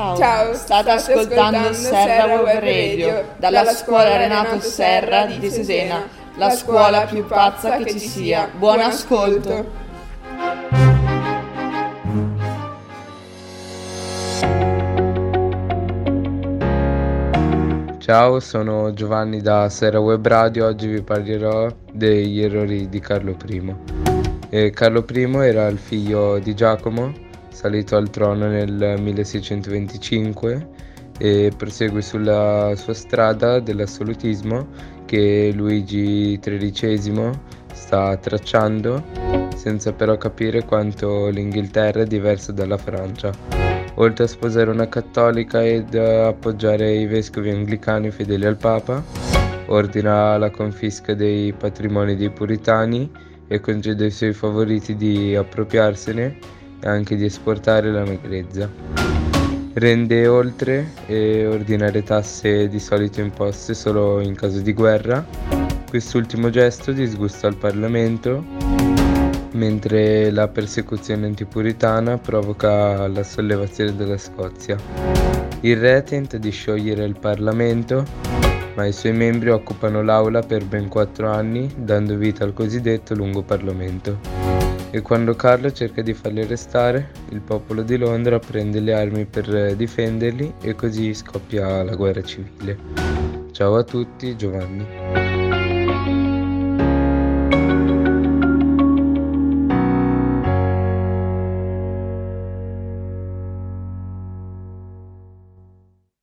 Ciao, Ciao state, state ascoltando, ascoltando Serra Web Radio. Dalla, dalla scuola Renato Serra di Cesena, la scuola più pazza che ci sia. Buon ascolto! Ciao, sono Giovanni da Serra Web Radio, oggi vi parlerò degli errori di Carlo I. E Carlo I era il figlio di Giacomo salito al trono nel 1625 e prosegue sulla sua strada dell'assolutismo che Luigi XIII sta tracciando senza però capire quanto l'Inghilterra è diversa dalla Francia. Oltre a sposare una cattolica ed appoggiare i vescovi anglicani fedeli al Papa, ordina la confisca dei patrimoni dei puritani e concede ai suoi favoriti di appropriarsene e anche di esportare la negrezza. Rende oltre e ordinare tasse di solito imposte solo in caso di guerra. Quest'ultimo gesto disgusta il Parlamento, mentre la persecuzione antipuritana provoca la sollevazione della Scozia. Il re tenta di sciogliere il Parlamento, ma i suoi membri occupano l'aula per ben quattro anni, dando vita al cosiddetto lungo Parlamento e quando Carlo cerca di farli arrestare, il popolo di Londra prende le armi per difenderli e così scoppia la guerra civile. Ciao a tutti, Giovanni.